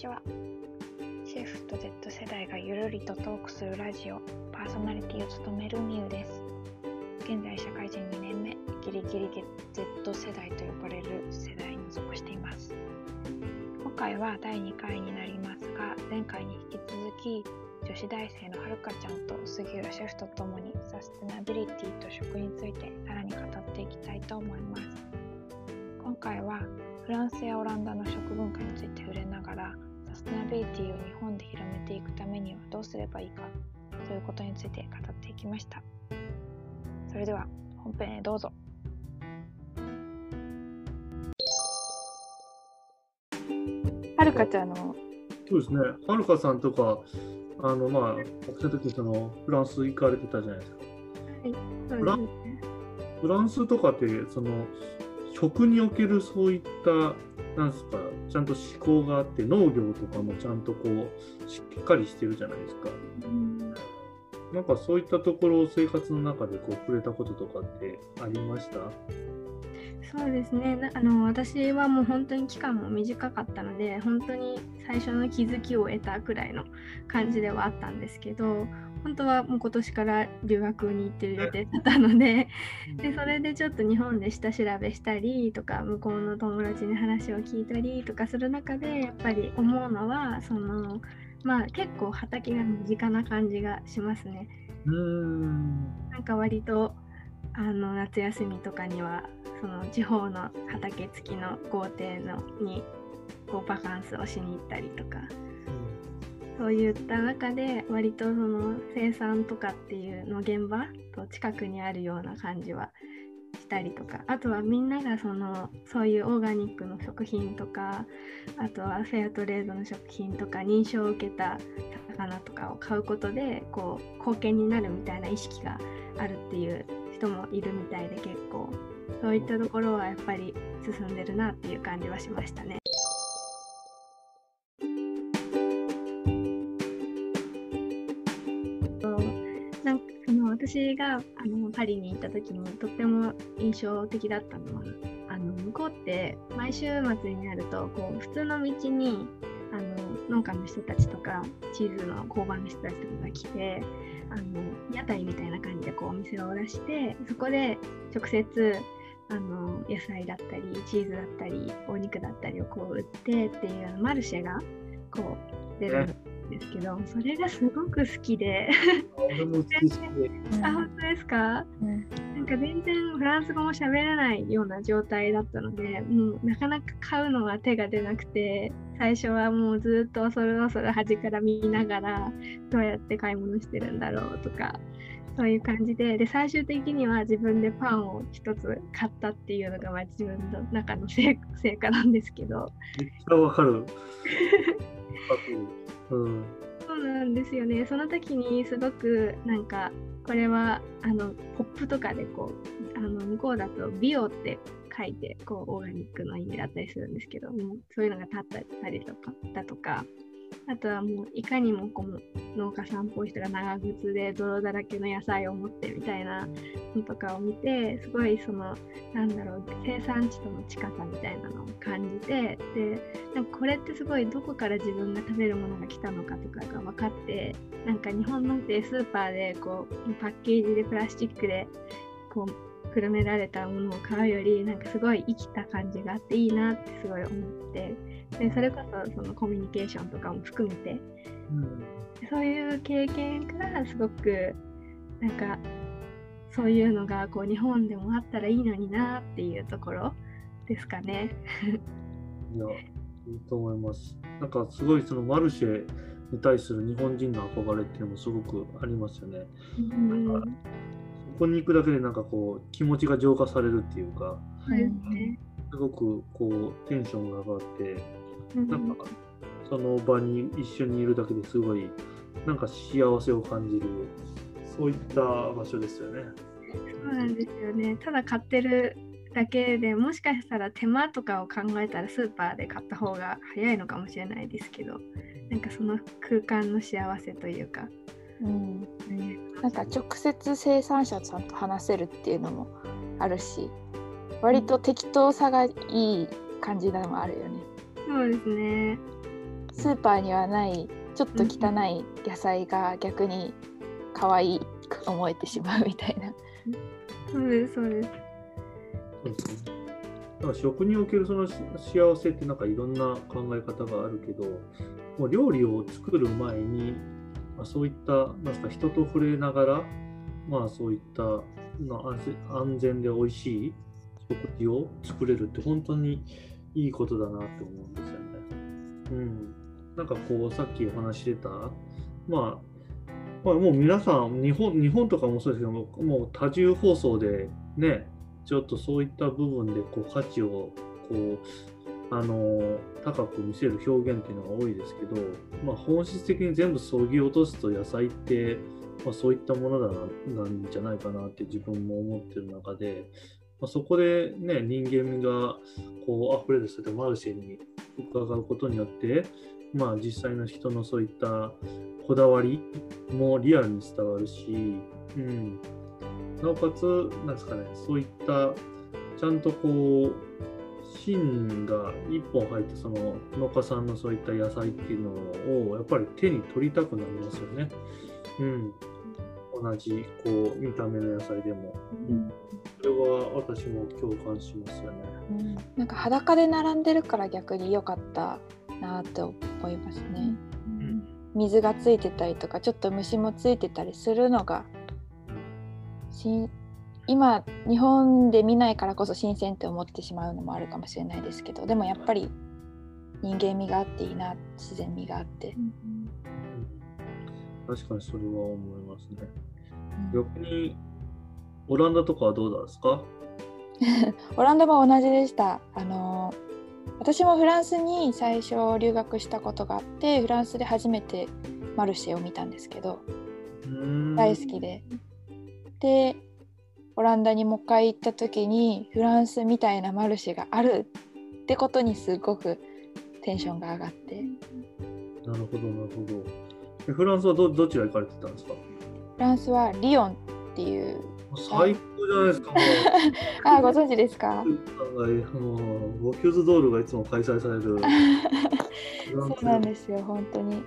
ちはシェフと Z 世代がゆるりとトークするラジオパーソナリティを務めるみゆです。現在社会人2年目ギリギリ Z 世代と呼ばれる世代に属しています。今回は第2回になりますが前回に引き続き女子大生のはるかちゃんと杉浦シェフとともにサステナビリティと食についてさらに語っていきたいと思います。今回はフランスやオランダの食文化について触れながらサステナビリティを日本で広めていくためにはどうすればいいかということについて語っていきました。それでは本編へどうぞ。はるかちゃんの。そうですね、はるかさんとか、あのまあ、学生の時そのフランス行かれてたじゃないですか。はいフランフランスとかって、その食におけるそういった、なんですか、ちゃんと思考があって、農業とかもちゃんとこう、しっかりしてるじゃないですか。うん。なんかそういったところを生活の中でこう触れたこととかってありました？そうですね。なあの私はもう本当に期間も短かったので本当に最初の気づきを得たくらいの感じではあったんですけど本当はもう今年から留学に行ってる予定だったのででそれでちょっと日本で下調べしたりとか向こうの友達に話を聞いたりとかする中でやっぱり思うのはそのまあ結構畑が身近な感じがしますね。うーん。なんか割とあの夏休みとかにはその地方の畑付きの豪邸のにこうバカンスをしに行ったりとかそういった中で割とその生産とかっていうの現場と近くにあるような感じはしたりとかあとはみんながそのそういうオーガニックの食品とかあとはフェアトレードの食品とか認証を受けた魚とかを買うことでこう貢献になるみたいな意識があるっていう人もいるみたいで結構そういったところはやっぱり進んでるなっていう感じはしましたね。私があのパリに行った時にとっても印象的だったのはあの向こうって毎週末になるとこう普通の道にあの農家の人たちとかチーズの工場の人たちとかが来てあの屋台みたいな感じでこうお店を出してそこで直接あの野菜だったりチーズだったりお肉だったりをこう売ってっていうマルシェがこう出るん。ですけどそれがすごく好きで。あ 本当ですか？うんなんか全然フランス語も喋れないような状態だったので、もうなかなか買うのが手が出なくて、最初はもうずっと恐る恐る端から見ながら、どうやって買い物してるんだろうとか、そういう感じで、で、最終的には自分でパンを一つ買ったっていうのが、まあ、自分の中の成成果なんですけど、めっちゃわかる。うん。そうなんですよね。その時にすごくなんかこれはあのポップとかでこうあの向こうだと美容って書いてこうオーガニックの意味だったりするんですけどもそういうのが立ったりとかだとかあとはもういかにもこう農家さんっぽい人が長靴で泥だらけの野菜を持ってみたいなのとかを見てすごいそのなんだろう生産地との近さみたいなのを感じてでなんかこれってすごいどこから自分が食べるものが来たのかとかが分かってなんか日本のってスーパーでこうパッケージでプラスチックでこうくるめられたものを買うよりなんかすごい生きた感じがあっていいなってすごい思って。でそれこそそのコミュニケーションとかも含めてうんそういう経験からすごくなんかそういうのがこう日本でもあったらいいのになっていうところですかね。いや、いいと思います。なんかすごいそのマルシェに対する日本人の憧れっていうのもすごくありますよね。うんなんかそこに行くだけでなんかこう気持ちが浄化されるっていうか、そうですごくこうテンションが上がって、うんなんかその場に一緒にいるだけですごいなんか幸せを感じる、そういった場所ですよね。そうなんですよね。ただ買ってるだけでもしかしたら手間とかを考えたらスーパーで買った方が早いのかもしれないですけどなんかその空間の幸せというか、うん、なんか直接生産者さんと話せるっていうのもあるし割と適当さがいい感じなのもあるよね。そうですね。スーパーにはないちょっと汚い野菜が逆に可愛く思えてしまうみたいな。そうです、そうです。そうですね。だから食におけるそのし幸せってなんかいろんな考え方があるけど、もう料理を作る前に、まあ、そういったなんか人と触れながら、まあそういった、まあ、安全安全で美味しい食事を作れるって本当にいいことだなって思うんですよね。うん。なんかこうさっきお話してた、まあ、まあ、もう皆さん日本、日本とかもそうですけども、う多重放送でね、ちょっとそういった部分でこう価値をこうあの高く見せる表現っていうのが多いですけど、まあ、本質的に全部そぎ落とすと野菜って、まあ、そういったものだななんじゃないかなって自分も思ってる中で、まあ、そこでね人間がこう溢れるそういったマルシェに伺うことによって、まあ、実際の人のそういったこだわりもリアルに伝わるし、うん、なおかつ、なんですかね、そういった、ちゃんとこう、芯が一本入ったその農家さんのそういった野菜っていうのを、やっぱり手に取りたくなりますよね。うん。同じ、こう、見た目の野菜でも。うんそれは私も共感しますよね。うんなんか裸で並んでるから逆に良かったなって思いますね。うん水がついてたりとかちょっと虫もついてたりするのが今日本で見ないからこそ新鮮って思ってしまうのもあるかもしれないですけどでもやっぱり人間味があっていいな自然味があって、うん確かにそれは思いますね。うん。逆に、オランダとかはどうなんですか？オランダも同じでした。あの私もフランスに最初留学したことがあってフランスで初めてマルシェを見たんですけど大好きで。でオランダにもう一回行った時にフランスみたいなマルシェがあるってことにすごくテンションが上がって。なるほど、なるほど。えフランスはどどちら行かれてたんですか？フランスはリヨンっていう最高じゃないですか。あご存知ですか？あのボキューズドールがいつも開催される。そうなんですよ本当に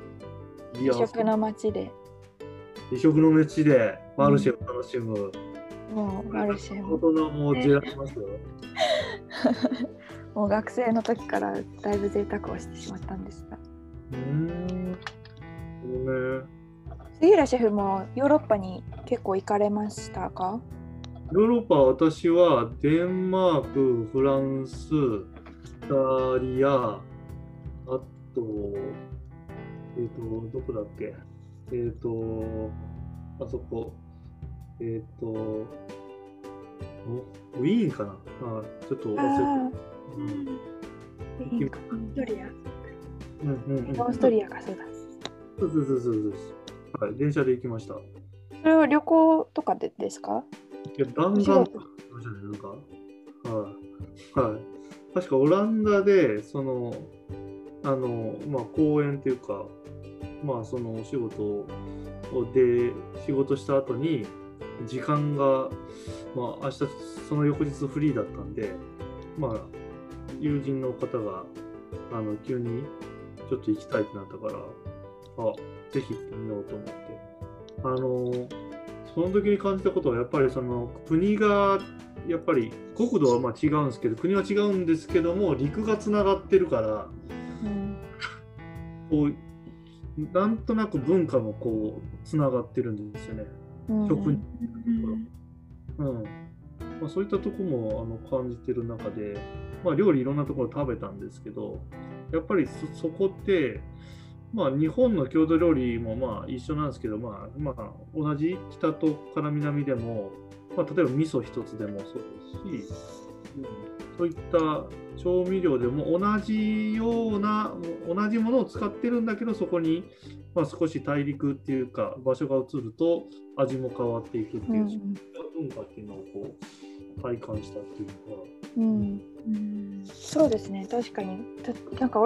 美食の街で美食の街でマルシェを楽しむ。もうマルシェ大も人も出られますよ。もう学生の時からだいぶ贅沢をしてしまったんですがうーん。そうね。杉浦シェフもヨーロッパに結構行かれましたか？ヨーロッパは私はデンマーク、フランス、イタリア、あと、えっ、と、どこだっけ？えっ、と、あそこ、えっ、と、おウィーンかな？あちょっと忘れてあうん。オーストリア。うんうんうん。オーストリアかそうだ。そうそうそうそう。はい、電車で行きました。いそれは旅行とかでですか？や、弾丸とかじゃないですか。はい。はい。確かオランダで、その、あの、まあ、公演っていうか、まあ、そのお仕事をで、仕事した後に、時間が、まあ、明日、その翌日フリーだったんで、まあ、友人の方が、あの、急にちょっと行きたいってなったから、あ、ぜひ行ってみようと思って。あの、その時に感じたことは、やっぱりその国が、やっぱり国土はまあ違うんですけど、国は違うんですけども、陸がつながってるから、うんこう、なんとなく文化もこう、つながってるんですよね。うんうんうんまあ、そういったとこもあの感じてる中で、まあ、料理いろんなところ食べたんですけど、やっぱりそそこって、まあ、日本の郷土料理もまあ一緒なんですけど、まあまあ、同じ北とから南でも、まあ、例えば味噌一つでもそうですし、うん、そういった調味料でも同じような、同じものを使ってるんだけど、そこに、まあ、少し大陸っていうか、場所が移ると味も変わっていくっていう、うん。文化っていうのをこう体感したっていうのは、うん。うん。そうですね。確かに。たなんか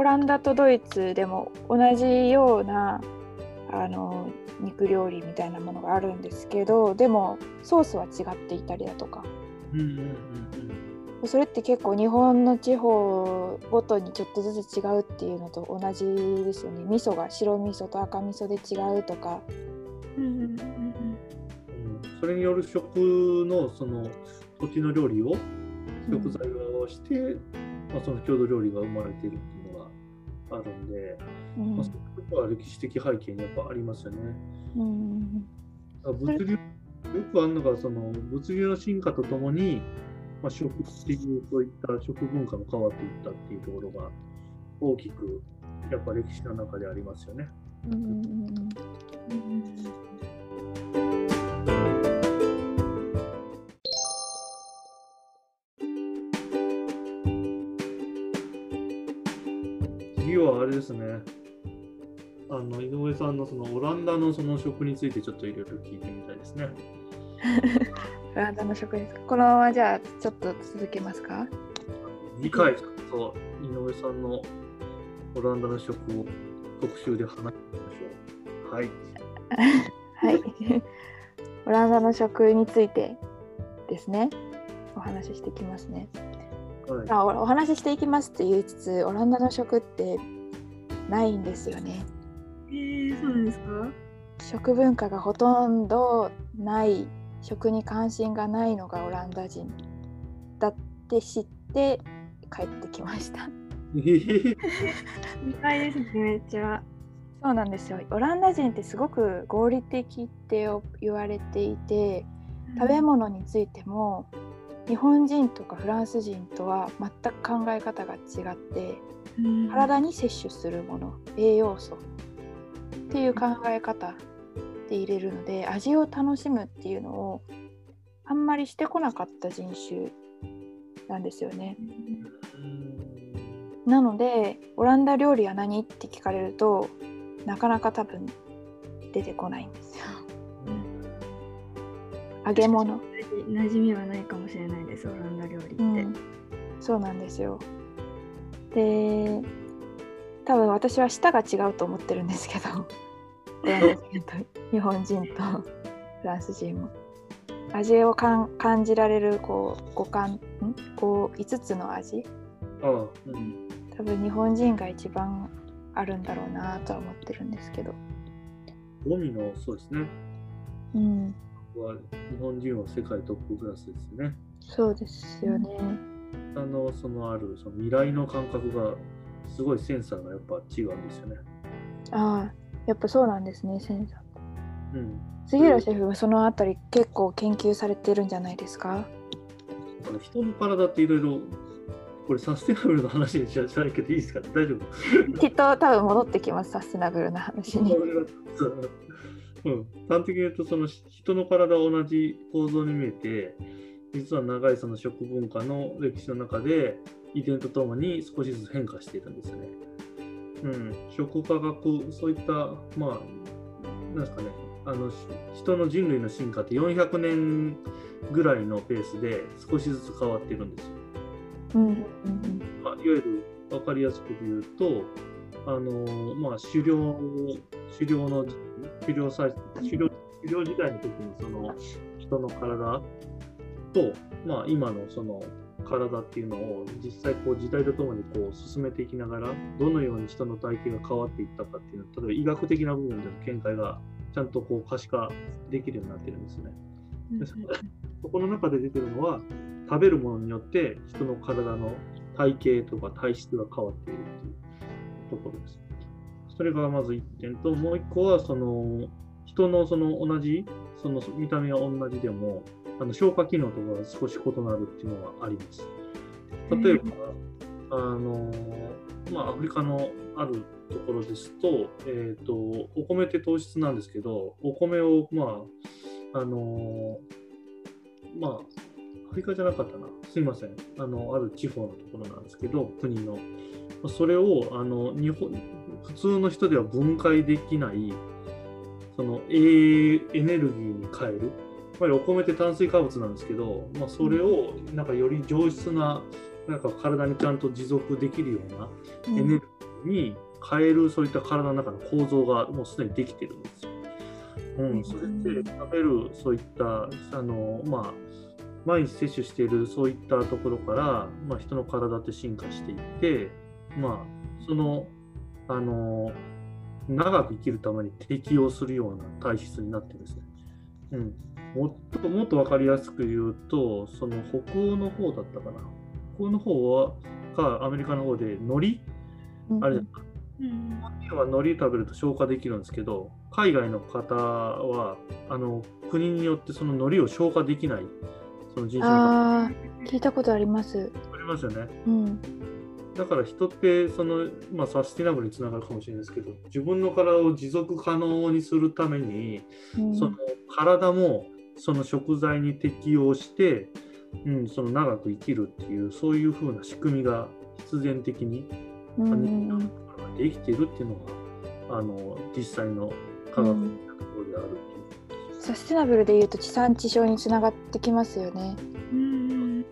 オオランダとドイツでも同じようなあの肉料理みたいなものがあるんですけどでもソースは違っていたりだとか。うんうんうんそれって結構日本の地方ごとにちょっとずつ違うっていうのと同じですよね。味噌が白味噌と赤味噌で違うとか。うんうんうんうん。それによる食のその土地の料理を食材を合わせて、まあ、その郷土料理が生まれているっていうあるんで、うんまあ、そういうことは歴史的背景にやっぱありますよね。うん物流よくあるのがその物流の進化とともに、まあ、食っていった食文化も変わっていったっていうところが大きくやっぱ歴史の中でありますよね。うんですね。あの井上さんのそのオランダのその食についてちょっといろいろ聞いてみたいですね。オランダの食ですか？このままじゃあちょっと続けますか？次回と井上さんのオランダの食を特集で話してみましょう。はい。はい。オランダの食についてですね。お話ししていきますね。はい、あおお話ししていきますって言いつつ、オランダの食ってないんですよね。えー、そうなんですか？食文化がほとんどない、食に関心がないのがオランダ人だって知って帰ってきました。意外ですね、めっちゃ。そうなんですよ。オランダ人ってすごく合理的って言われていて、食べ物についても日本人とかフランス人とは全く考え方が違ってうん体に摂取するもの栄養素っていう考え方で入れるので味を楽しむっていうのをあんまりしてこなかった人種なんですよね。なのでオランダ料理は何って聞かれるとなかなか多分出てこないんですよ。揚げ物馴染みはないかもしれないです、オランダ料理って。うん、そうなんですよ。で多分私は舌が違うと思ってるんですけど 日本人とフランス人も味をかん感じられるこう五感ん？こう5つの味？うん。多分日本人が一番あるんだろうなとは思ってるんですけど、ゴミの、そうですね。うん、は日本人は世界トップクラスですね。そうですよね。あの、そのある、その未来の感覚が、すごいセンサーがやっぱ違うんですよね。ああやっぱそうなんですねセンサー。うん。杉浦シェフはそのあたり結構研究されてるんじゃないですか？あの人の体っていろいろ、これサステナブルの話にしちゃないけどいいですか？大丈夫？きっと多分戻ってきますサステナブルな話に。うん、端的に言うとその人の体は同じ構造に見えて実は長いその食文化の歴史の中で遺伝とともに少しずつ変化しているんですよね。うん、食科学そういったまあなんですかねあのし人の人類の進化って400年ぐらいのペースで少しずつ変わっているんですよ。うんうんまあ、いわゆる分かりやすく言うと、あのまあ、狩猟狩猟の狩猟さ狩猟狩猟時代の時にその人の体と、まあ、今のその体っていうのを実際こう時代とともにこう進めていきながらどのように人の体型が変わっていったかっていうのは例えば医学的な部分での見解がちゃんとこう可視化できるようになってるんですね。そこの中で出てるのは食べるものによって人の体の体型とか体質が変わっているっていうところです。それがまず1点と、もう1個はその人のその同じその見た目が同じでもあの消化機能とかが少し異なるっていうのがあります。例えば、あのまあ、アフリカのあるところですと、えーと、お米って糖質なんですけど、お米を、まあ、あのまあ、アフリカじゃなかったな、すいません、あのある地方のところなんですけど、国の。それをあの日本普通の人では分解できないそのエエネルギーに変える。つまりお米って炭水化物なんですけど、まあ、それをなんかより上質ななんか体にちゃんと持続できるようなうんエネルギーに変えるそういった体の中の構造がもうすでにできてるんですよ。うん、それって食べるそういったあの、まあ、毎日摂取しているそういったところから、まあ、人の体って進化していって、まあ、その、あの、長く生きるために適応するような体質になってですね。うん。もっともっと分かりやすく言うと、その北欧の方だったかな。北欧の方は、かアメリカの方で海苔？あれ、うん日本は海苔食べると消化できるんですけど、海外の方はあの国によってその海苔を消化できないその人種の方聞いたことあります。ありますよね。うん。だから人ってその、まあ、サスティナブルにつながるかもしれないですけど、自分の体を持続可能にするために、うん。その体もその食材に適応して、うん、その長く生きるっていう、そういう風な仕組みが必然的にうん。うんできているっていうのが、あの実際の科学的なところであるっていう。サステナブルでいうと地産地消につながってきますよね。うん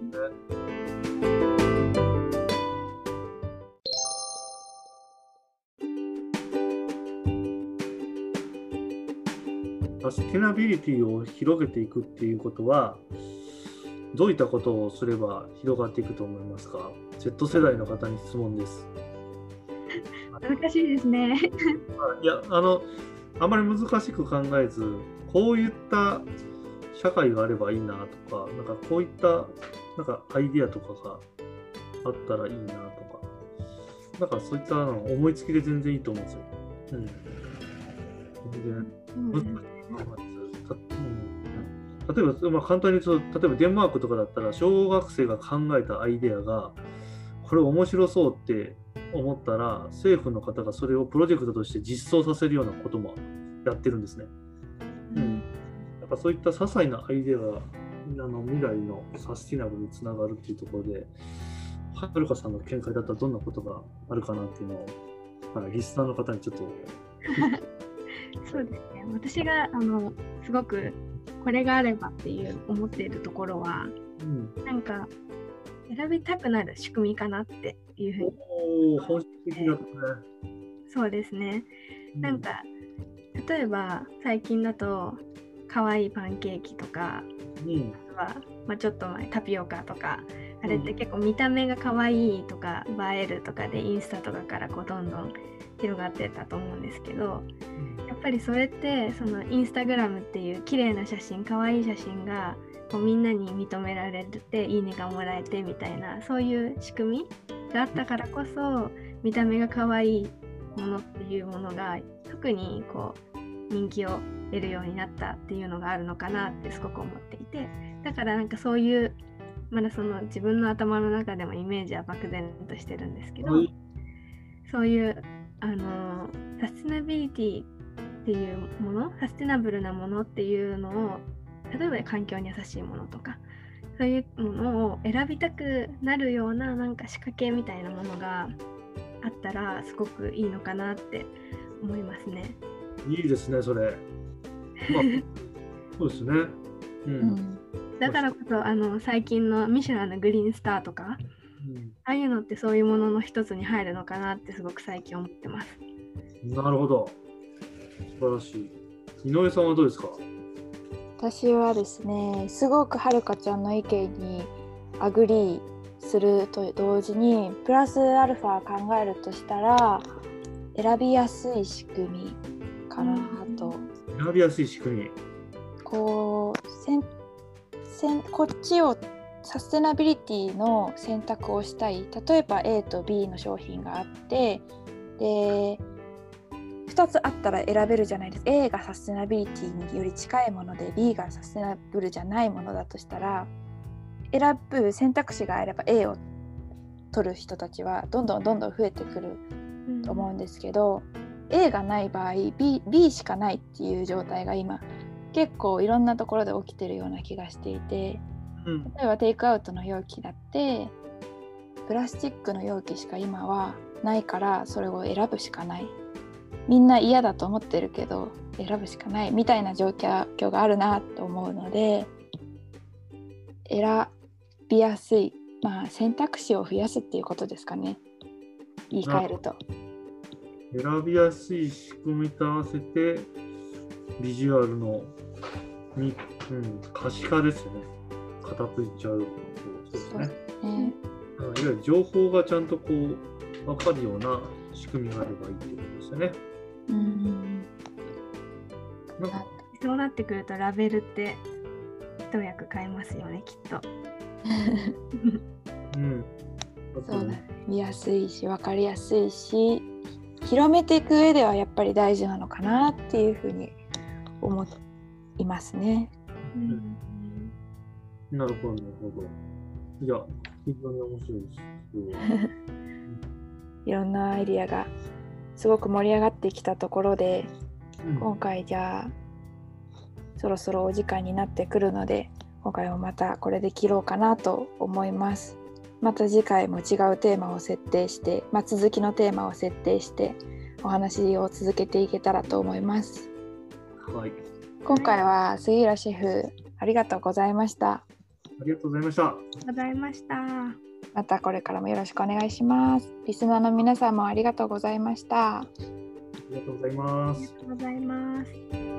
サステナビリティを広げていくっていうことは、どういったことをすれば広がっていくと思いますか ?Z 世代の方に質問です。難しいですね。いや、あの、あまり難しく考えず、こういった社会があればいいなとか、なんかこういったなんかアイディアとかがあったらいいなとか、なんかそういったの思いつきで全然いいと思うんですよ。うん。全然。難しいと思いますたうん。例えば、まあ、簡単に言う、例えばデンマークとかだったら、小学生が考えたアイデアが、これ面白そうって思ったら、政府の方がそれをプロジェクトとして実装させるようなこともやってるん。ですね。うん。やっぱそういった些細なアイデアがあの未来のサスティナブルにつながるっていうところで、はるかさん。の見解だったらどん。なことがあるかなっていうのを、はいリスナーの方にちょっとそうですね。私があのすごくこれがあればっていう思っているところは、うん、なんか選びたくなる仕組みかなっていうふうに。おお、本質的だね。そうですね。なんか例えば最近だと可愛いパンケーキとかうん、は、まあ、ちょっと前タピオカとかあれって結構見た目が可愛いとか映えるとかでインスタとかからこうどんどん広がってたと思うんですけどやっぱりそれってそのインスタグラムっていう綺麗な写真可愛い写真がこうみんなに認められていいねがもらえてみたいなそういう仕組みがあったからこそ見た目が可愛いものっていうものが特にこう人気を得るようになったっていうのがあるのかなってすごく思っていて。だからなんかそういうまだその自分の頭の中でもイメージは漠然としてるんですけど、はい。そういうあのサステナビリティっていうものサステナブルなものっていうのを例えば環境に優しいものとかそういうものを選びたくなるようななんか仕掛けみたいなものがあったらすごくいいのかなって思いますね。いいですね、それ。まあ、そうですね。うん。うんだからこそあの最近のミシュランのグリーンスターとかああいうのってそういうものの一つに入るのかなってすごく最近思ってます。うんなるほど。素晴らしい。井上さんはどうですか？私はですねすごくはるかちゃんの意見にアグリーすると同時にプラスアルファ考えるとしたら選びやすい仕組みかなと、選びやすい仕組み。こうせんせんこっちをサステナビリティの選択をしたい。例えば A と B の商品があってで2つあったら選べるじゃないですか。A がサステナビリティにより近いもので B がサステナブルじゃないものだとしたら選ぶ選択肢があれば A を取る人たちはどんどんどんどん増えてくると思うんですけど、A がない場合 B, B しかないっていう状態が今結構いろんなところで起きてるような気がしていてうん。例えばテイクアウトの容器だってプラスチックの容器しか今はないからそれを選ぶしかない。みんな嫌だと思ってるけど選ぶしかない。みたいな状況があるなと思うので選びやすい、まあ、選択肢を増やすっていうことですかね。言い換えると。選びやすい仕組みと合わせて、ビジュアルのみ、うん、可視化ですよね。傾いちゃうそうですね。ね。うんいわゆる情報がちゃんとこう分かるような仕組みがあればいいってことですよね。うん。なんかそうなってくるとラベルって一役買えますよねきっと。うん。そうだね。見やすいし、わかりやすいし、広めていく上ではやっぱり大事なのかなっていうふうに思いますね。うんなるほど、なるほど。いや、非常に面白いです。いろんなアイディアがすごく盛り上がってきたところで、うん今回じゃあそろそろお時間になってくるので今回もまたこれで切ろうかなと思いますまた次回も違うテーマを設定して、まあ、続きのテーマを設定してお話を続けていけたらと思いますはい。今回は杉浦シェフありがとうございましたありがとうございました。ございました。またこれからもよろしくお願いしますリスナーの皆さんもありがとうございましたありがとうございますありが。とうございます。